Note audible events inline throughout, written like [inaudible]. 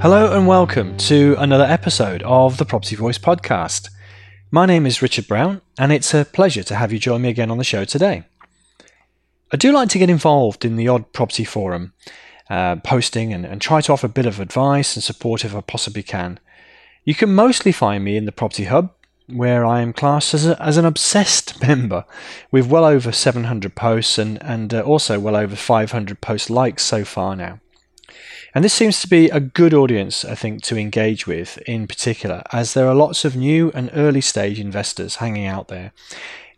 Hello and welcome to another episode of the Property Voice podcast. My name is Richard Brown, and it's a pleasure to have you join me again on the show today. I do like to get involved in the odd property forum, uh, posting and, and try to offer a bit of advice and support if I possibly can. You can mostly find me in the Property Hub, where I am classed as, a, as an obsessed [laughs] member with well over 700 posts and, and uh, also well over 500 post likes so far now. And this seems to be a good audience, I think, to engage with in particular, as there are lots of new and early stage investors hanging out there.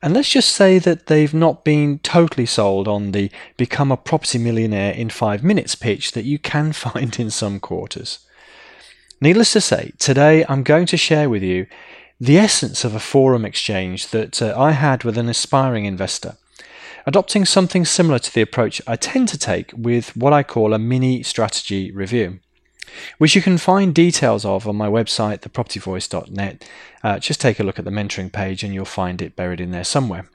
And let's just say that they've not been totally sold on the become a property millionaire in five minutes pitch that you can [laughs] find in some quarters. Needless to say, today I'm going to share with you the essence of a forum exchange that uh, I had with an aspiring investor adopting something similar to the approach I tend to take with what I call a mini strategy review, which you can find details of on my website, thepropertyvoice.net. Uh, just take a look at the mentoring page and you'll find it buried in there somewhere.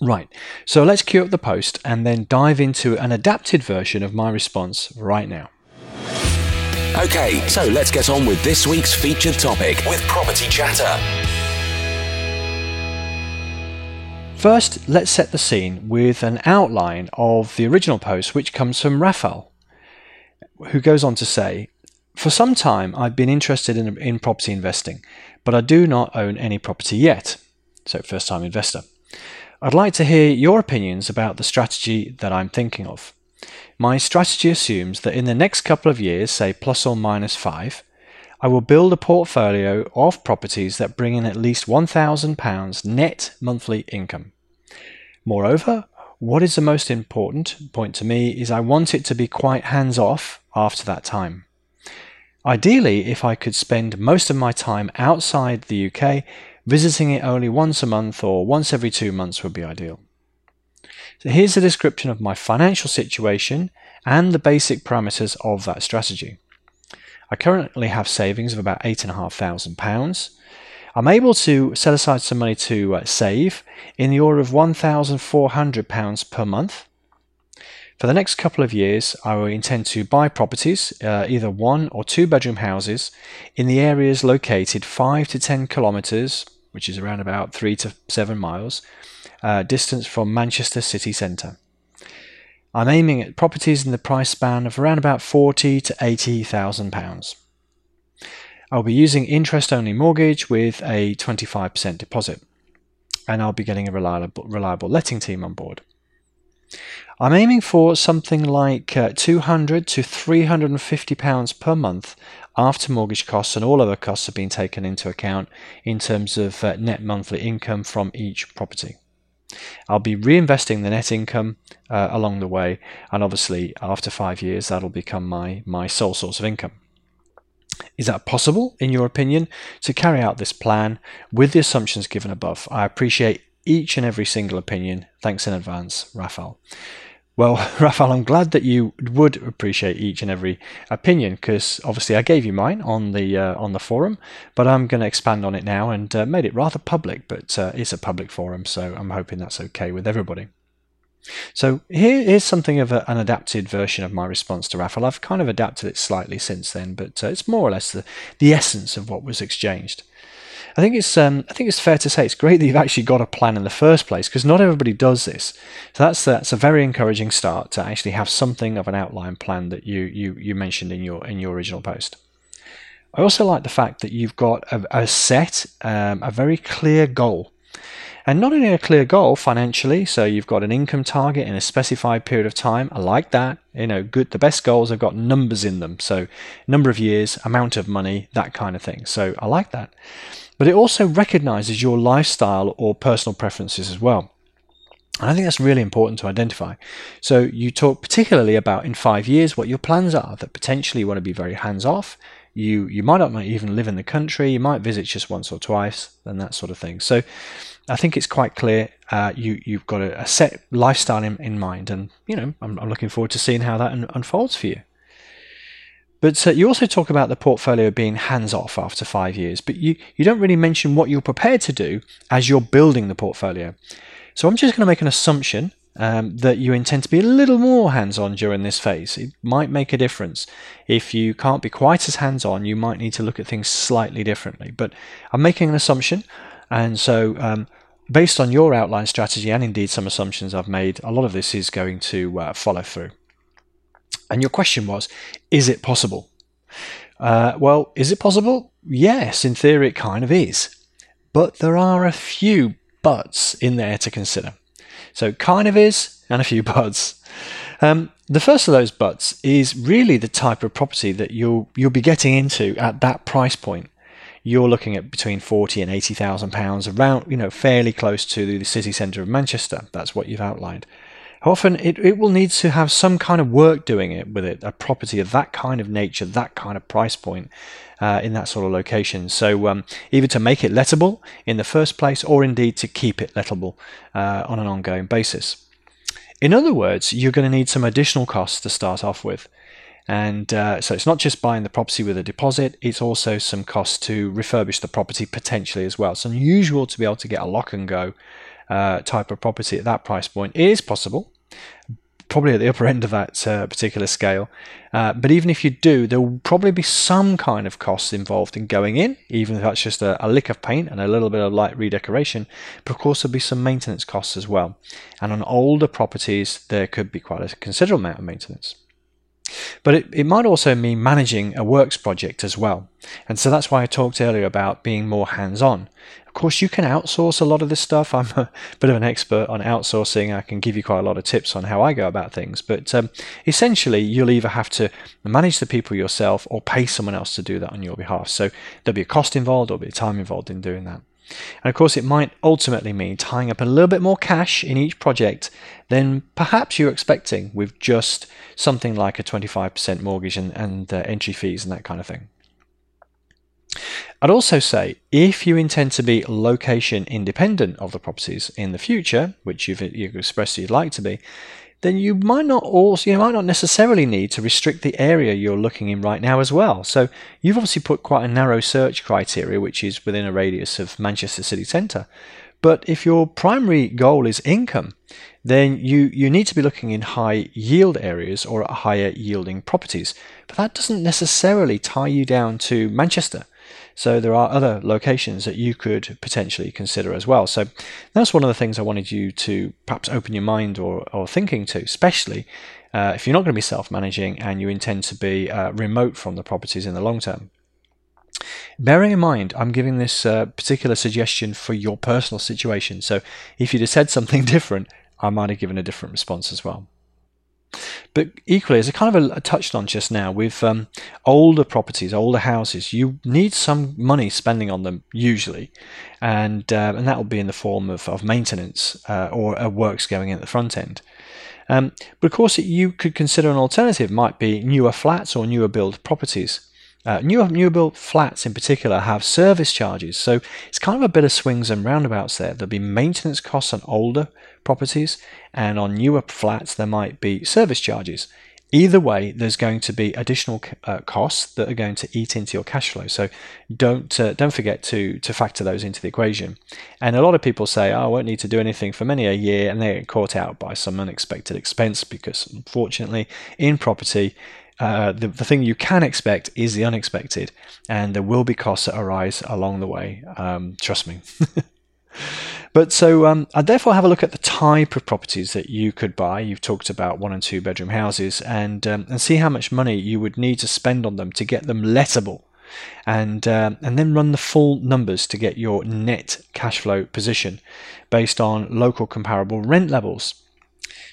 Right, so let's queue up the post and then dive into an adapted version of my response right now. Okay, so let's get on with this week's featured topic with Property Chatter. First, let's set the scene with an outline of the original post, which comes from Raphael, who goes on to say, For some time, I've been interested in, in property investing, but I do not own any property yet. So, first time investor. I'd like to hear your opinions about the strategy that I'm thinking of. My strategy assumes that in the next couple of years, say plus or minus five, I will build a portfolio of properties that bring in at least £1,000 net monthly income. Moreover, what is the most important point to me is I want it to be quite hands off after that time. Ideally, if I could spend most of my time outside the UK, visiting it only once a month or once every two months would be ideal. So here's a description of my financial situation and the basic parameters of that strategy. I currently have savings of about £8,500. I'm able to set aside some money to uh, save in the order of £1,400 per month. For the next couple of years, I will intend to buy properties, uh, either one or two bedroom houses, in the areas located 5 to 10 kilometres, which is around about 3 to 7 miles, uh, distance from Manchester city centre. I'm aiming at properties in the price span of around about forty to eighty thousand pounds. I'll be using interest only mortgage with a 25% deposit, and I'll be getting a reliable, reliable letting team on board. I'm aiming for something like uh, 200 to 350 pounds per month after mortgage costs and all other costs have been taken into account in terms of uh, net monthly income from each property. I'll be reinvesting the net income uh, along the way, and obviously after five years, that'll become my my sole source of income. Is that possible, in your opinion, to carry out this plan with the assumptions given above? I appreciate each and every single opinion. Thanks in advance, Raphael. Well, [laughs] Raphael, I'm glad that you would appreciate each and every opinion because obviously I gave you mine on the uh, on the forum, but I'm going to expand on it now and uh, made it rather public. But uh, it's a public forum, so I'm hoping that's okay with everybody. So here is something of a, an adapted version of my response to Raphael. I've kind of adapted it slightly since then, but uh, it's more or less the, the essence of what was exchanged. I think it's um, I think it's fair to say it's great that you've actually got a plan in the first place because not everybody does this. So that's that's a very encouraging start to actually have something of an outline plan that you you you mentioned in your in your original post. I also like the fact that you've got a, a set, um, a very clear goal. And not only a clear goal financially, so you've got an income target in a specified period of time. I like that. You know, good. The best goals have got numbers in them. So, number of years, amount of money, that kind of thing. So, I like that but it also recognizes your lifestyle or personal preferences as well. And I think that's really important to identify. So you talk particularly about in five years what your plans are, that potentially you want to be very hands off, You you might not even live in the country. You might visit just once or twice, and that sort of thing. So, I think it's quite clear. Uh, you you've got a, a, set lifestyle in, in mind, and you know I'm, I'm looking forward to seeing how that un- unfolds for you. But uh, you also talk about the portfolio being hands off after five years, but you, you don't really mention what you're prepared to do as you're building the portfolio. So I'm just going to make an assumption um, that you intend to be a little more hands on during this phase. It might make a difference. If you can't be quite as hands on, you might need to look at things slightly differently. But I'm making an assumption, and so um, based on your outline strategy and indeed some assumptions I've made, a lot of this is going to uh, follow through. And your question was, is it possible? Uh, well, is it possible? Yes, in theory, it kind of is. But there are a few buts in there to consider. So, kind of is, and a few [laughs] buts. Um, the first of those buts is really the type of property that you'll you'll be getting into at that price point. You're looking at between forty and eighty thousand pounds, around you know fairly close to the city centre of Manchester. That's what you've outlined often it, it will need to have some kind of work doing it with it, a property of that kind of nature, that kind of price point uh, in that sort of location. So um, either to make it lettable in the first place or indeed to keep it lettable uh, on an ongoing basis. In other words, you're going to need some additional costs to start off with. And uh, so it's not just buying the property with a deposit, it's also some costs to refurbish the property potentially as well. It's unusual to be able to get a lock and go uh, type of property at that price point. It is possible, probably at the upper end of that uh, particular scale. Uh, but even if you do, there will probably be some kind of costs involved in going in, even if that's just a, a, lick of paint and a little bit of light redecoration. But of course, there'll be some maintenance costs as well. And on older properties, there could be quite a considerable amount of maintenance. But it, it might also mean managing a works project as well. And so that's why I talked earlier about being more hands on. Of course, you can outsource a lot of this stuff. I'm a [laughs] bit of an expert on outsourcing. I can give you quite a lot of tips on how I go about things. But um, essentially, you'll either have to manage the people yourself or pay someone else to do that on your behalf. So there'll be a cost involved, there'll be time involved in doing that. And of course, it might ultimately mean tying up a little bit more cash in each project than perhaps you're expecting with just something like a 25% mortgage and, and uh, entry fees and that kind of thing. I'd also say if you intend to be location independent of the properties in the future, which you've, you've expressed you'd like to be, then you might not also you might not necessarily need to restrict the area you're looking in right now as well. So you've obviously put quite a narrow search criteria, which is within a radius of Manchester city centre. But if your primary goal is income, then you, you need to be looking in high yield areas or at higher yielding properties. But that doesn't necessarily tie you down to Manchester. So there are other locations that you could potentially consider as well. So that's one of the things I wanted you to perhaps open your mind or, or thinking to, especially uh, if you're not going to be self managing and you intend to be uh, remote from the properties in the long term. Bearing in mind, I'm giving this uh, particular suggestion for your personal situation. So if you'd have said something [laughs] different, I might have given a different response as well. But equally, as I kind of touched on just now, with um, older properties, older houses, you need some money spending on them usually, and uh, and that will be in the form of, of maintenance uh, or uh, works going in at the front end. Um, but of course, you could consider an alternative might be newer flats or newer build properties. Uh, newer, newer built flats in particular have service charges, so it's kind of a bit of swings and roundabouts there. There'll be maintenance costs on older properties, and on newer flats, there might be service charges. Either way, there's going to be additional uh, costs that are going to eat into your cash flow. So don't uh, don't forget to to factor those into the equation. And a lot of people say, oh, "I won't need to do anything for many a year," and they get caught out by some unexpected expense because, unfortunately, in property, uh, the, the thing you can expect is the unexpected, and there will be costs that arise along the way. Um, trust me. [laughs] But so um, I'd therefore have a look at the type of properties that you could buy. You've talked about one and two bedroom houses, and um, and see how much money you would need to spend on them to get them lettable, and um, and then run the full numbers to get your net cash flow position based on local comparable rent levels.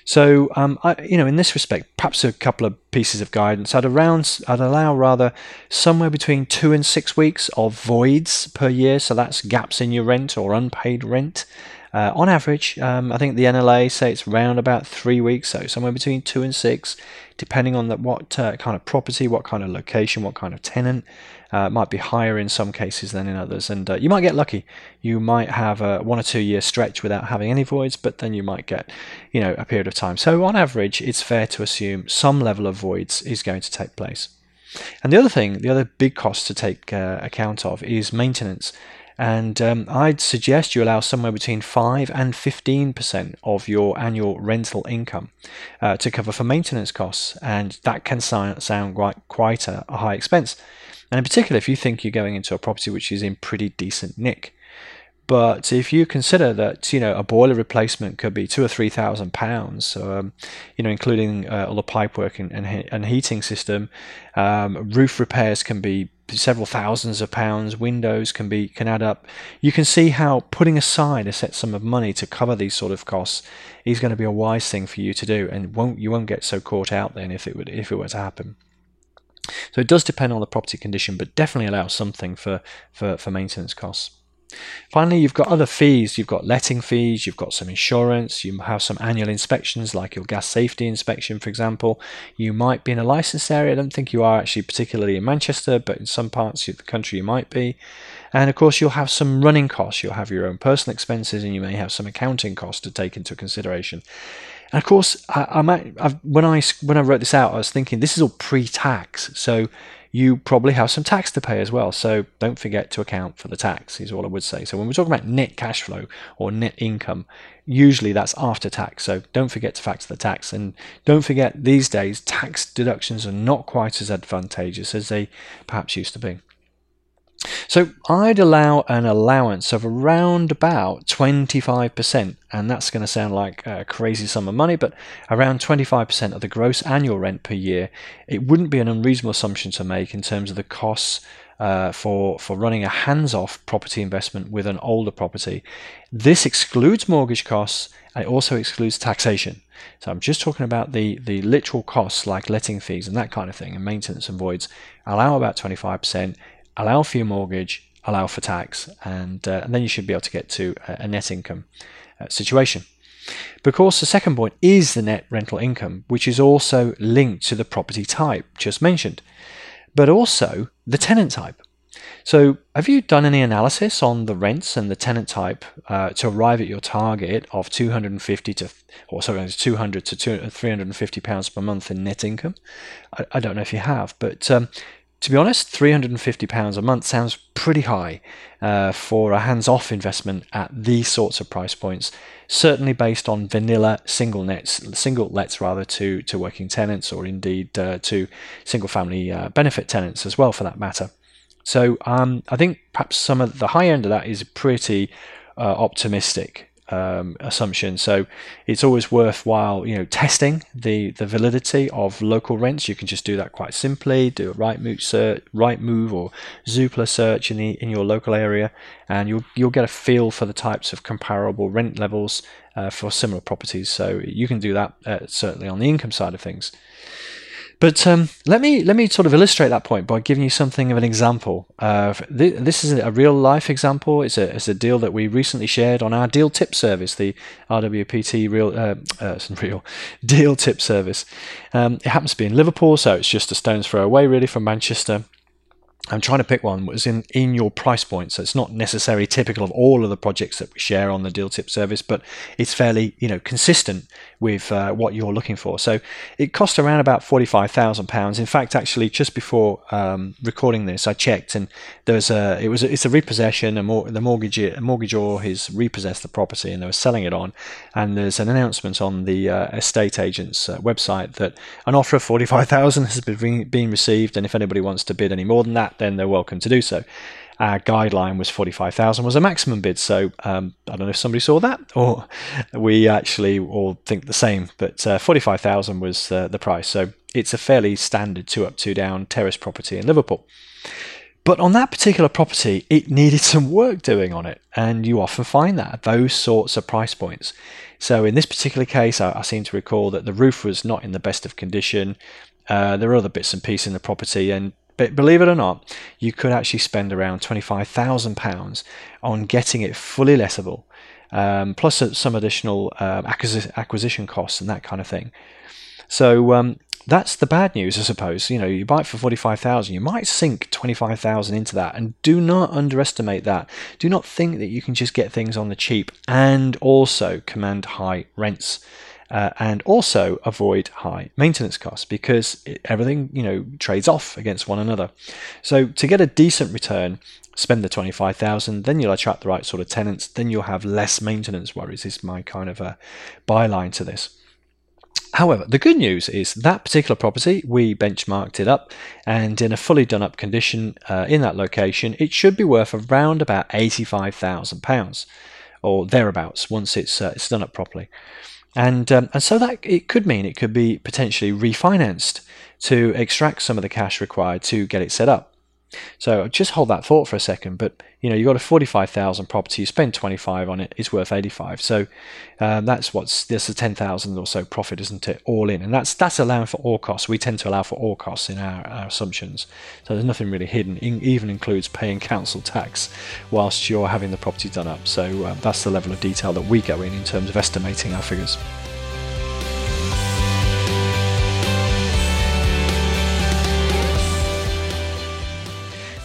So, um, I, you know, in this respect, perhaps a couple of pieces of guidance. I'd around, I'd allow rather somewhere between two and six weeks of voids per year. So that's gaps in your rent or unpaid rent. Uh, on average, um, I think the NLA say it's around about three weeks, so somewhere between two and six, depending on the, what uh, kind of property, what kind of location, what kind of tenant. Uh, might be higher in some cases than in others, and uh, you might get lucky. You might have a one or two year stretch without having any voids, but then you might get, you know, a period of time. So on average, it's fair to assume some level of voids is going to take place. And the other thing, the other big cost to take uh, account of is maintenance. And um, I'd suggest you allow somewhere between 5 and 15% of your annual rental income uh, to cover for maintenance costs. And that can sound, quite, quite a, a high expense. And in particular, if you think you're going into a property which is in pretty decent nick. But if you consider that you know a boiler replacement could be two or three thousand pounds, um, you know, including uh, all the pipework and, and, and heating system, um, roof repairs can be several thousands of pounds. Windows can be can add up. You can see how putting aside a set sum of money to cover these sort of costs is going to be a wise thing for you to do, and won't you won't get so caught out then if it would if it were to happen. So it does depend on the property condition, but definitely allow something for for, for maintenance costs. Finally, you've got other fees. You've got letting fees, you've got some insurance, you have some annual inspections like your gas safety inspection, for example. You might be in a licensed area. I don't think you are actually particularly in Manchester, but in some parts of the country you might be. And of course, you'll have some running costs. You'll have your own personal expenses, and you may have some accounting costs to take into consideration. And of course, I, I might, when I when I wrote this out, I was thinking this is all pre-tax, so you probably have some tax to pay as well. So don't forget to account for the tax, is all I would say. So when we're talking about net cash flow or net income, usually that's after tax. So don't forget to factor the tax. And don't forget, these days, tax deductions are not quite as advantageous as they perhaps used to be. So I'd allow an allowance of around about 25%, and that's going to sound like a crazy sum of money, but around 25% of the gross annual rent per year. It wouldn't be an unreasonable assumption to make in terms of the costs uh, for for running a hands-off property investment with an older property. This excludes mortgage costs and it also excludes taxation. So I'm just talking about the the literal costs like letting fees and that kind of thing, and maintenance and voids. Allow about 25% allow for your mortgage, allow for tax, and, uh, and then you should be able to get to a, net income uh, situation. But of course, the second point is the net rental income, which is also linked to the property type just mentioned, but also the tenant type. So, have you done any analysis on the rents and the tenant type uh, to arrive at your target of 250 to, or sorry, 200 to 350 pounds per month in net income? I, I don't know if you have, but um, to be honest, £350 a month sounds pretty high uh, for a hands off investment at these sorts of price points, certainly based on vanilla single nets, single lets rather to, to working tenants or indeed uh, to single family uh, benefit tenants as well for that matter. So um, I think perhaps some of the high end of that is pretty uh, optimistic um, assumption. So it's always worthwhile, you know, testing the, the validity of local rents. You can just do that quite simply. Do a Rightmove search, Rightmove or Zoopla search in the in your local area, and you'll you'll get a feel for the types of comparable rent levels uh, for similar properties. So you can do that uh, certainly on the income side of things. But um, let me let me sort of illustrate that point by giving you something of an example. Uh, th- this is a real life example. It's a, it's a deal that we recently shared on our deal tip service, the RWPT real uh, uh, real [laughs] deal tip service. Um, it happens to be in Liverpool, so it's just a stone's throw away, really, from Manchester. I'm trying to pick one that was in, in your price point, so it's not necessarily typical of all of the projects that we share on the deal tip service, but it's fairly you know consistent with uh, what you're looking for. So it cost around about forty-five thousand pounds. In fact, actually, just before um, recording this, I checked, and there's a it was a, it's a repossession. A mor- the mortgage mortgagor has repossessed the property, and they were selling it on. And there's an announcement on the uh, estate agent's uh, website that an offer of forty-five thousand has been been received, and if anybody wants to bid any more than that, then they're welcome to do so our guideline was 45,000 was a maximum bid. So um, I don't know if somebody saw that or we actually all think the same, but uh, 45,000 was uh, the price. So it's a fairly standard two up, two down terrace property in Liverpool. But on that particular property, it needed some work doing on it, and you often find that at those sorts of price points. So in this particular case, I, I seem to recall that the roof was not in the best of condition. Uh, there are other bits and pieces in the property, and but believe it or not, you could actually spend around £25,000 on getting it fully lettable um, plus some additional um, acquisition costs and that kind of thing. So um, that's the bad news, I suppose. You know, you buy it for forty-five thousand, you might sink twenty-five thousand into that, and do not underestimate that. Do not think that you can just get things on the cheap and also command high rents. Uh, and also avoid high maintenance costs because it, everything you know trades off against one another. So to get a decent return, spend the 25,000, then you'll attract the right sort of tenants, then you'll have less maintenance worries is my kind of a byline to this. However, the good news is that particular property, we benchmarked it up, and in a fully done up condition uh, in that location, it should be worth around about £85,000 or thereabouts once it's, uh, it's done up properly. And, um, and so that it could mean it could be potentially refinanced to extract some of the cash required to get it set up. So just hold that thought for a second. But you know, you've got a forty-five thousand property. You spend twenty-five on it. It's worth eighty-five. So um, that's what's there's a ten thousand or so profit, isn't it? All in, and that's that's allowing for all costs. We tend to allow for all costs in our, our assumptions. So there's nothing really hidden. Even includes paying council tax whilst you're having the property done up. So uh, that's the level of detail that we go in in terms of estimating our figures.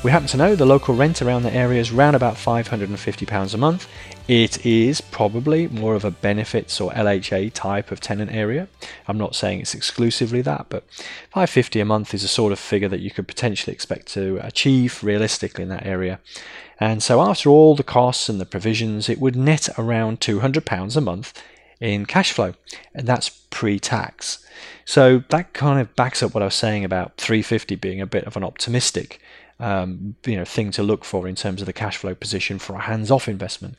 We happen to know the local rent around the area is around about £550 a month. It is probably more of a benefits or LHA type of tenant area. I'm not saying it's exclusively that, but 550 a month is a sort of figure that you could potentially expect to achieve realistically in that area. And so after all the costs and the provisions, it would net around £200 a month in cash flow, and that's pre-tax. So that kind of backs up what I was saying about 350 being a bit of an optimistic um, you know thing to look for in terms of the cash flow position for a hands-off investment.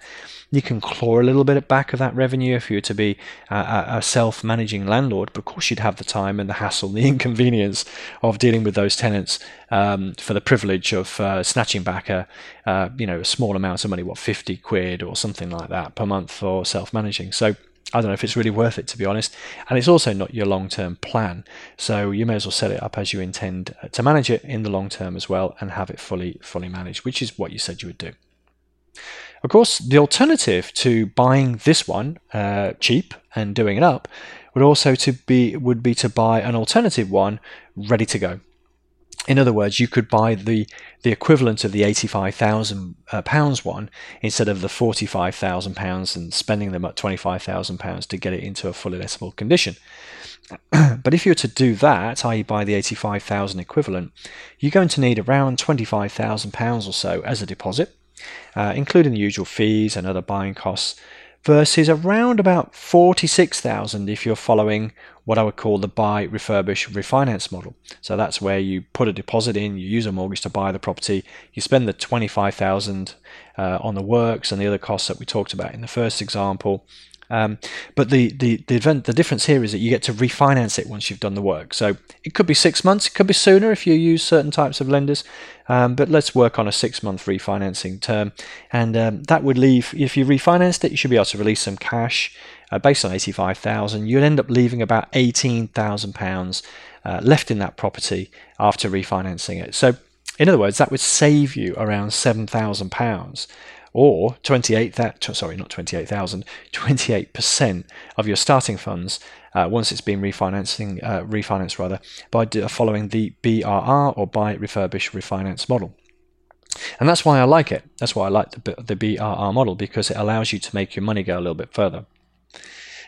You can claw a little bit back of that revenue if you were to be a, a self-managing landlord, but of course you'd have the time and the hassle, and the [laughs] inconvenience of dealing with those tenants um, for the privilege of uh, snatching back a uh, you know a small amount of money, what 50 quid or something like that per month for self-managing. So I don't know if it's really worth it to be honest. And it's also not your long term plan. So you may as well set it up as you intend uh, to manage it in the long term as well and have it fully fully managed, which is what you said you would do. Of course, the alternative to buying this one uh, cheap and doing it up would also to be would be to buy an alternative one ready to go. In other words, you could buy the, the equivalent of the £85,000 uh, one instead of the £45,000 and spending them at £25,000 to get it into a fully lettable condition. [clears throat] but if you were to do that, i.e., buy the £85,000 equivalent, you're going to need around £25,000 or so as a deposit, uh, including the usual fees and other buying costs versus around about 46,000 if you're following what I would call the buy, refurbish, refinance model. So that's where you put a deposit in, you use a mortgage to buy the property, you spend the 25,000 uh, on the works and the other costs that we talked about in the first example, um, but the the the, event, the difference here is that you get to refinance it once you've done the work. So it could be six months, it could be sooner if you use certain types of lenders. Um, but let's work on a six month refinancing term, and um, that would leave if you refinanced it, you should be able to release some cash uh, based on eighty five thousand. You'd end up leaving about eighteen thousand uh, pounds left in that property after refinancing it. So in other words, that would save you around seven thousand pounds or 28 that sorry not 28,000 28% of your starting funds uh, once it's been refinancing uh, refinanced rather by following the BRR or buy refurbish refinance model and that's why I like it that's why I like the, the BRR model because it allows you to make your money go a little bit further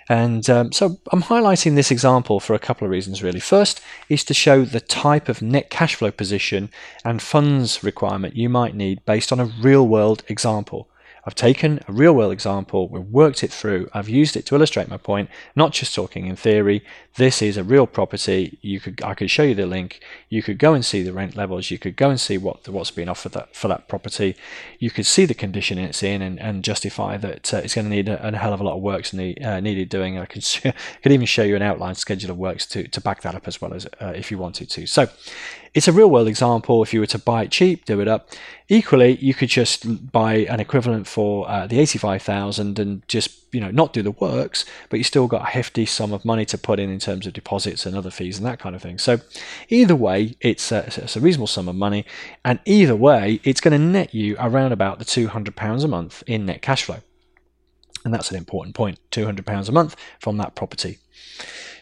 and um, so I'm highlighting this example for a couple of reasons, really. First is to show the type of net cash flow position and funds requirement you might need based on a real world example. I've taken a real world example, we've worked it through, I've used it to illustrate my point, not just talking in theory. This is a real property. You could I could show you the link. You could go and see the rent levels. You could go and see what what's being offered that, for that property. You could see the condition it's in and, and justify that uh, it's going to need a, a, hell of a lot of works uh, needed doing. I could [laughs] could even show you an outline schedule of works to, to back that up as well as uh, if you wanted to. So it's a real world example. If you were to buy it cheap, do it up. Equally, you could just buy an equivalent for uh, the 85,000 and just you know not do the works, but you still got a hefty sum of money to put in in terms of deposits and other fees and that kind of thing. So either way, it's a, it's a reasonable sum of money, and either way, it's going to net you around about the 200 pounds a month in net cash flow. And that's an important point £200 a month from that property.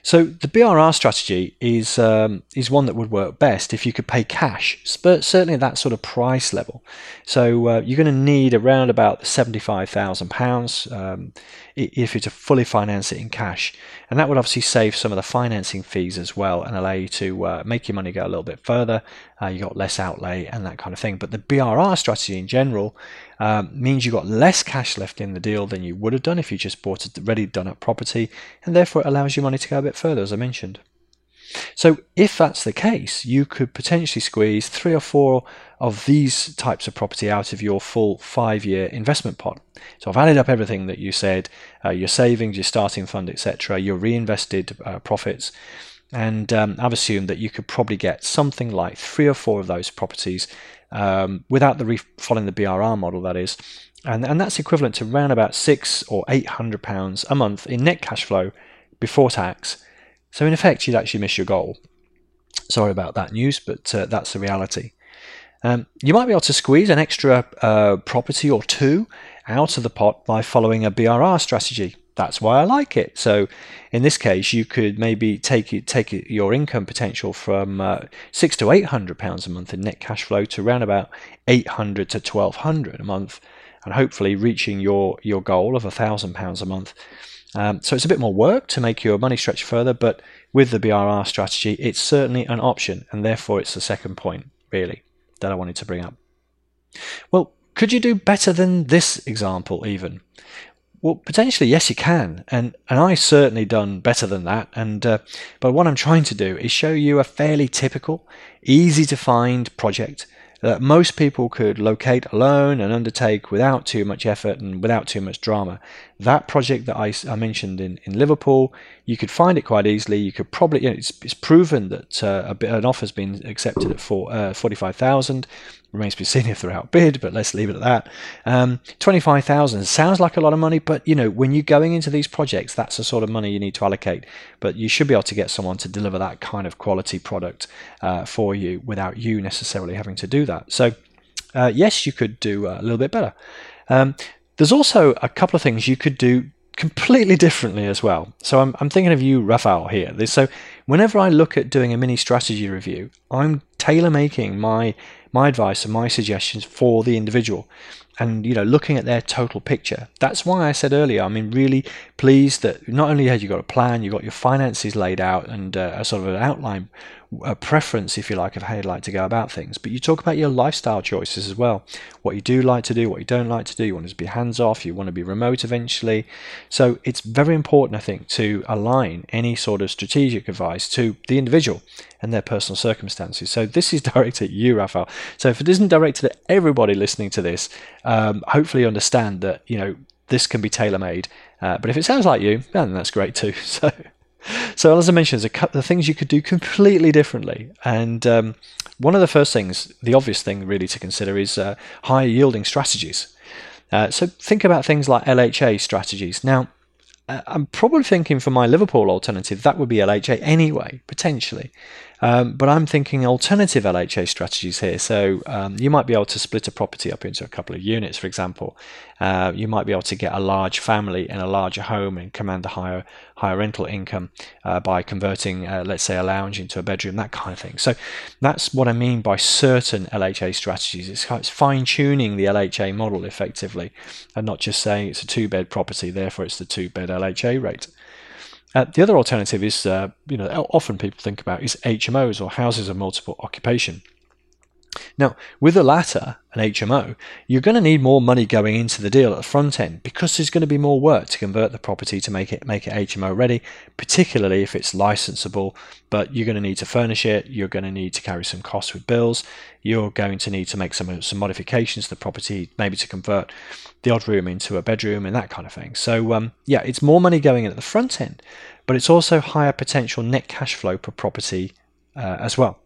So the BRR strategy is um, is one that would work best if you could pay cash, certainly at that sort of price level. So uh, you're going to need around about seventy-five thousand um, pounds if you're to fully finance it in cash, and that would obviously save some of the financing fees as well and allow you to uh, make your money go a little bit further. Uh, you got less outlay and that kind of thing. But the BRR strategy in general um, means you've got less cash left in the deal than you would have done if you just bought a ready done up property, and therefore it allows your money to go a bit further, as I mentioned. So, if that's the case, you could potentially squeeze three or four of these types of property out of your full five year investment pot. So, I've added up everything that you said uh, your savings, your starting fund, etc., your reinvested uh, profits, and um, I've assumed that you could probably get something like three or four of those properties um, without the re- following the BRR model, that is. And, and that's equivalent to around about six or eight hundred pounds a month in net cash flow before tax. So in effect, you'd actually miss your goal. Sorry about that news, but uh, that's the reality. Um, you might be able to squeeze an extra uh, property or two out of the pot by following a BRR strategy that's why I like it. So in this case, you could maybe take it, take it, your income potential from uh, six to eight hundred pounds a month in net cash flow to around about eight hundred to twelve hundred a month, and hopefully reaching your your goal of a thousand pounds a month. Um, so it's a bit more work to make your money stretch further, but with the BRR strategy, it's certainly an option, and therefore it's the second point really that I wanted to bring up. Well, could you do better than this example even? Well, potentially, yes, you can, and and I certainly done better than that. And uh, but what I'm trying to do is show you a fairly typical, easy to find project that most people could locate alone and undertake without too much effort and without too much drama. That project that I, I mentioned in, in Liverpool, you could find it quite easily. You could probably, you know, it's, it's proven that uh, a bit, an offer's been accepted at uh, 45,000 remains to be seen [laughs] if they're outbid, but let's leave it at that. Um, 25,000 sounds like a lot of money, but you know, when you're going into these projects, that's the sort of money you need to allocate. But you should be able to get someone to deliver that kind of quality product uh, for you without you necessarily having to do that. So, uh, yes, you could do a little bit better. Um, there's also a couple of things you could do completely [laughs] differently as well. So I'm, I'm thinking of you, Raphael, here. So whenever I look at doing a mini strategy review, I'm tailor making my my advice and my suggestions for the individual. And you know looking at their total picture that's why i said earlier i mean really pleased that not only have you got a plan you've got your finances laid out and uh, a sort of an outline a preference, if you like, of how you'd like to go about things. But you talk about your lifestyle choices as well. What you do like to do, what you don't like to do. You want to be hands off, you want to be remote eventually. So it's very important, I think, to align any sort of strategic advice to the individual and their personal circumstances. So this is [laughs] directed at you, Raphael. So if it isn't directed at everybody listening to this, um, hopefully understand that, you know, this can be tailor made. Uh, but if it sounds like you, then that's great too. [laughs] So so as I mentioned, there's a couple of things you could do completely differently. And um, one of the first things, the obvious thing really to consider is uh, higher yielding strategies. Uh, so think about things like LHA strategies. Now, uh, I'm probably thinking for my Liverpool alternative, that would be LHA anyway, potentially. Um, but I'm thinking alternative LHA strategies here. So um, you might be able to split a property up into a couple of units, for example. Uh, you might be able to get a large family in a larger home and command a higher higher rental income uh, by converting, uh, let's say, a lounge into a bedroom, that kind of thing. So that's what I mean by certain LHA strategies. It's, it's fine tuning the LHA model effectively, and not just saying it's a two bed property, therefore it's the two bed LHA rate. Uh, the other alternative is, uh, you know, often people think about is HMOs or houses of multiple occupation. Now, with the latter, an HMO, you're going to need more money going into the deal at the front end because there's going to be more work to convert the property to make it make it HMO ready, particularly if it's licensable. But you're going to need to furnish it. You're going to need to carry some costs with bills. You're going to need to make some some modifications to the property, maybe to convert the odd room into a bedroom and that kind of thing. So um, yeah, it's more money going in at the front end, but it's also higher potential net cash flow per property uh, as well.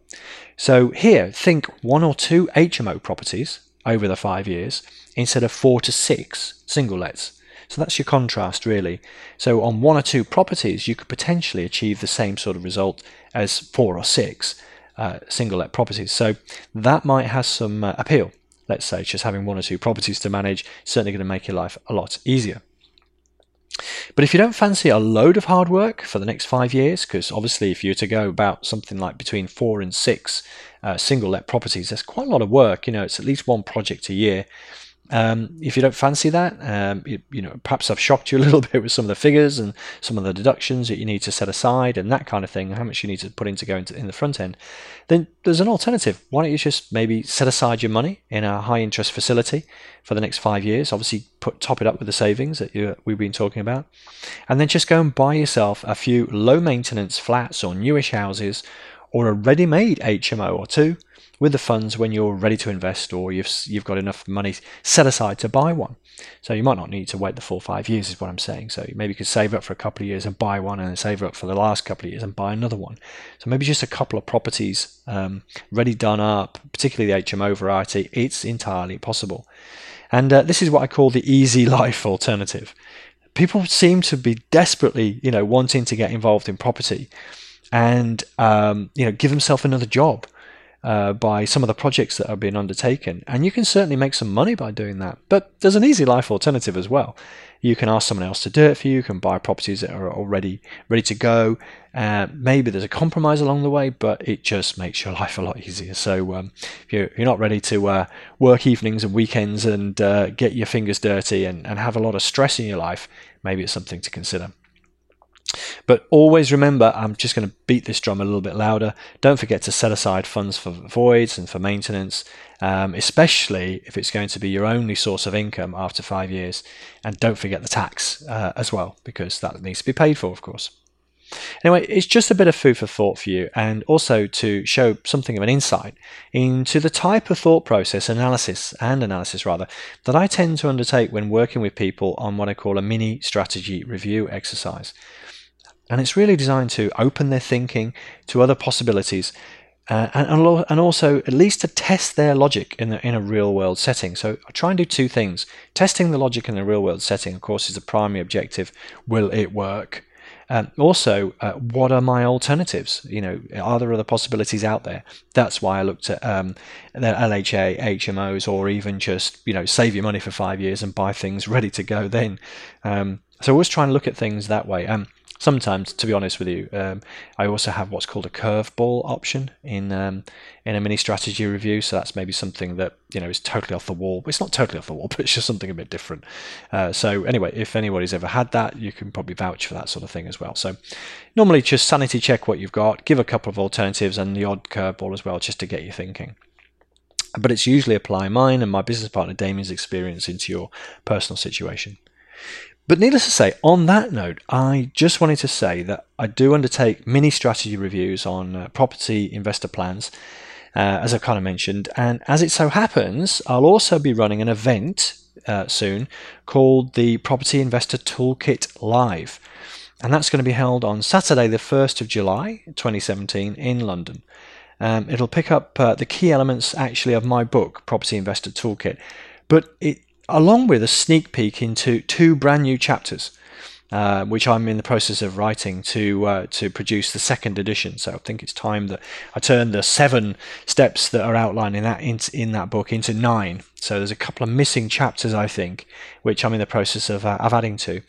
So here, think one or two HMO properties over the five years instead of four to six single lets. So that's your contrast, really. So on one or two properties, you could potentially achieve the same sort of result as four or six uh, single let properties. So that might have some uh, appeal. Let's say just having one or two properties to manage certainly going to make your life a lot easier. But if you don't fancy a load of hard work for the next five years, because obviously if you were to go about something like between four and six uh, single let properties, that's quite a lot of work. You know, it's at least one project a year. Um, if you don't fancy that, um, you, you, know, perhaps I've shocked you a [laughs] little bit with some of the figures and some of the deductions that you need to set aside and that kind of thing, how much you need to put in to go into in the front end. Then there's an alternative. Why don't you just maybe set aside your money in a high interest facility for the next five years? Obviously, put top it up with the savings that you, we've been talking about, and then just go and buy yourself a few low maintenance flats or newish houses or a ready made HMO or two with the funds when you're ready to invest or you've you've got enough money set aside to buy one. So you might not need to wait the full five years, is what I'm saying. So maybe you could save up for a couple of years and buy one, and save up for the last couple of years and buy another one. So maybe just a couple of properties um, ready done up, particularly the HMO variety. It's entirely possible, and uh, this is what I call the easy [laughs] life alternative. People seem to be desperately, you know, wanting to get involved in property and um, you know give themselves another job uh, by some of the projects that are being undertaken. And you can certainly make some money by doing that. But there's an easy life alternative as well. You can ask someone else to do it for you. You can buy properties that are already ready to go. Uh, maybe there's a compromise along the way, but it just makes your [laughs] life a lot easier. So um, if you're, you're, not ready to uh, work evenings and weekends and uh, get your fingers dirty and, and have a lot of stress in your life, maybe it's something to consider. But always remember, I'm just going to beat this drum a little bit louder. Don't forget to set aside funds for voids and for maintenance, um, especially if it's going to be your only source of income after five years. And don't forget the tax uh, as well, because that needs to be paid for, of course. Anyway, it's just a bit of food for thought for you, and also to show something of an insight into the type of thought process, analysis, and analysis rather, that I tend to undertake when working with people on what I call a mini strategy review exercise. And it's really designed to open their thinking to other possibilities uh, and, and also at least to test their logic in, the, in a real world setting. So I try and do two things. Testing the logic in a real world setting, of course, is the primary objective. Will it work? Um, also, uh, what are my alternatives? You know, are there other possibilities out there? That's why I looked at um, the LHA, HMOs, or even just you know save your money for five years and buy things ready to go. Then, um, so I always try and look at things that way. Um, sometimes, to be honest with you, um, I also have what's called a curveball option in um, in a mini strategy review. So that's maybe something that you know is totally off the wall. It's not totally off the wall, [laughs] but it's just something a bit different. Uh, so anyway, if anybody's ever had that, you can probably vouch for that sort of thing as well. So normally, just sanity check what you've got, give a couple of alternatives, and the odd curveball as well, just to get you thinking but it's usually apply mine and my business partner Damien's experience into your personal situation. But needless to say, on that note, I just wanted to say that I do undertake mini strategy reviews on uh, property investor plans, uh, as I've kind of mentioned. And as it so happens, I'll also be running an event uh, soon called the Property Investor Toolkit Live. And that's going to be held on Saturday, the 1st of July 2017, in London. Um, it'll pick up uh, the key elements actually of my book, Property Investor Toolkit, but it along with a sneak peek into two brand new chapters. Uh, which I'm in the process of writing to uh, to produce the second edition. So I think it's time that I turn the seven steps that are outlined in that in, in that book into nine. So there's a couple of missing chapters I think, which I'm in the process of, uh, of adding to.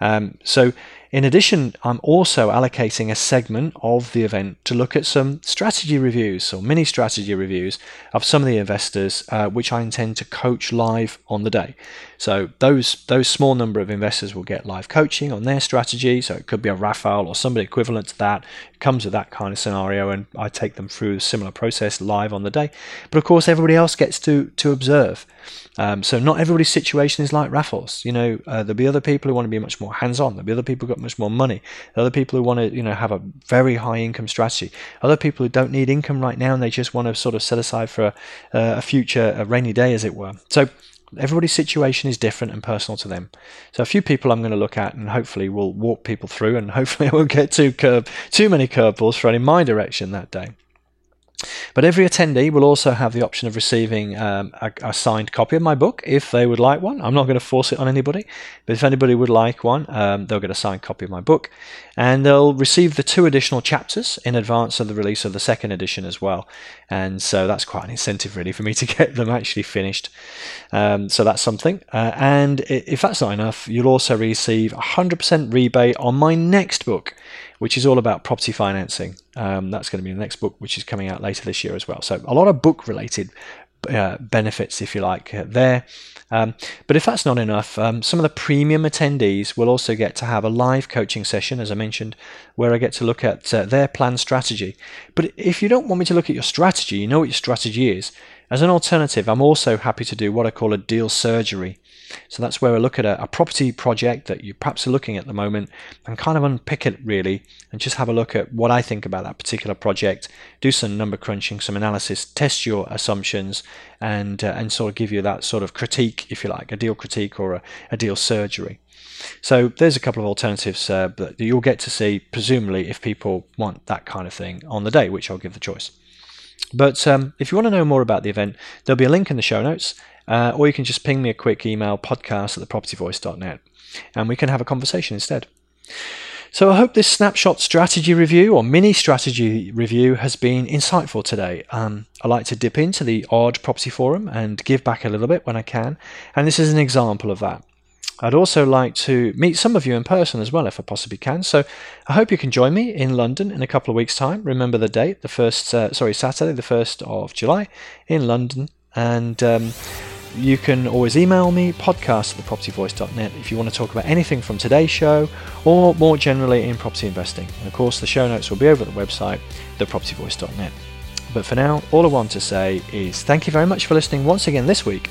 Um, so in addition, I'm also allocating a segment of the event to look at some strategy reviews or mini strategy reviews of some of the investors, uh, which I intend to coach live on the day. So those those small number of investors will get live coaching on their strategy. So it could be a Raphael or somebody equivalent to that. It comes with that kind of scenario, and I take them through a similar process live on the day. But of course, everybody else gets to to observe. Um, so not everybody's situation is like Raphael's. You know, uh, there'll be other people who want to be much more hands-on. There'll be other people who got much more money. Other people who want to, you know, have a very high income strategy. Other people who don't need income right now and they just want to sort of set aside for a, a future, a rainy day, as it were. So everybody's situation is different and personal to them. So a few people I'm going to look at and hopefully we'll walk people through and hopefully [laughs] I won't get too curve, too many curveballs thrown in my direction that day. But every attendee will also have the option of receiving um, a, a, signed copy of my book if they would like one. I'm not going to force it on anybody, but if anybody would like one, um, they'll get a signed copy of my book. And they'll receive the two additional chapters in advance of the release of the second edition as well. And so that's quite an incentive, really, for me to [laughs] get them actually finished. Um, so that's something. Uh, and if that's not enough, you'll also receive 100% rebate on my next book which is all about property financing. Um, that's going to be the next book, which is coming out later this year as well. So a lot of book related uh, benefits, if you like, uh, there. Um, but if that's not enough, um, some of the premium attendees will also get to have a live coaching session, as I mentioned, where I get to look at uh, their plan strategy. But if you don't want me to look at your strategy, you know what your strategy is. As an alternative, I'm also happy to do what I call a deal surgery. So that's where I look at a, a, property project that you perhaps are looking at at the moment and kind of unpick it really and just have a look at what I think about that particular project, do some number crunching, some analysis, test your assumptions and uh, and sort of give you that sort of critique, if you like, a deal critique or a, a deal surgery. So there's a couple of alternatives uh, that you'll get to see, presumably, if people want that kind of thing on the day, which I'll give the choice. But um, if you want to know more about the event, there'll be a link in the show notes, uh, or you can just ping me a quick email podcast at thepropertyvoice.net and we can have a conversation instead. So I hope this snapshot strategy review or mini strategy review has been insightful today. Um, I like to dip into the odd property forum and give back a little bit when I can, and this is an example of that. I'd also like to meet some of you in person as well if I possibly can. So I hope you can join me in London in a couple of weeks' time. Remember the date, the first, uh, sorry, Saturday, the 1st of July in London. And um, you can always email me, podcast at thepropertyvoice.net, if you want to talk about anything from today's show or more generally in property investing. And of course, the show notes will be over at the website, thepropertyvoice.net. But for now, all I want to say is thank you very much for listening once again this week.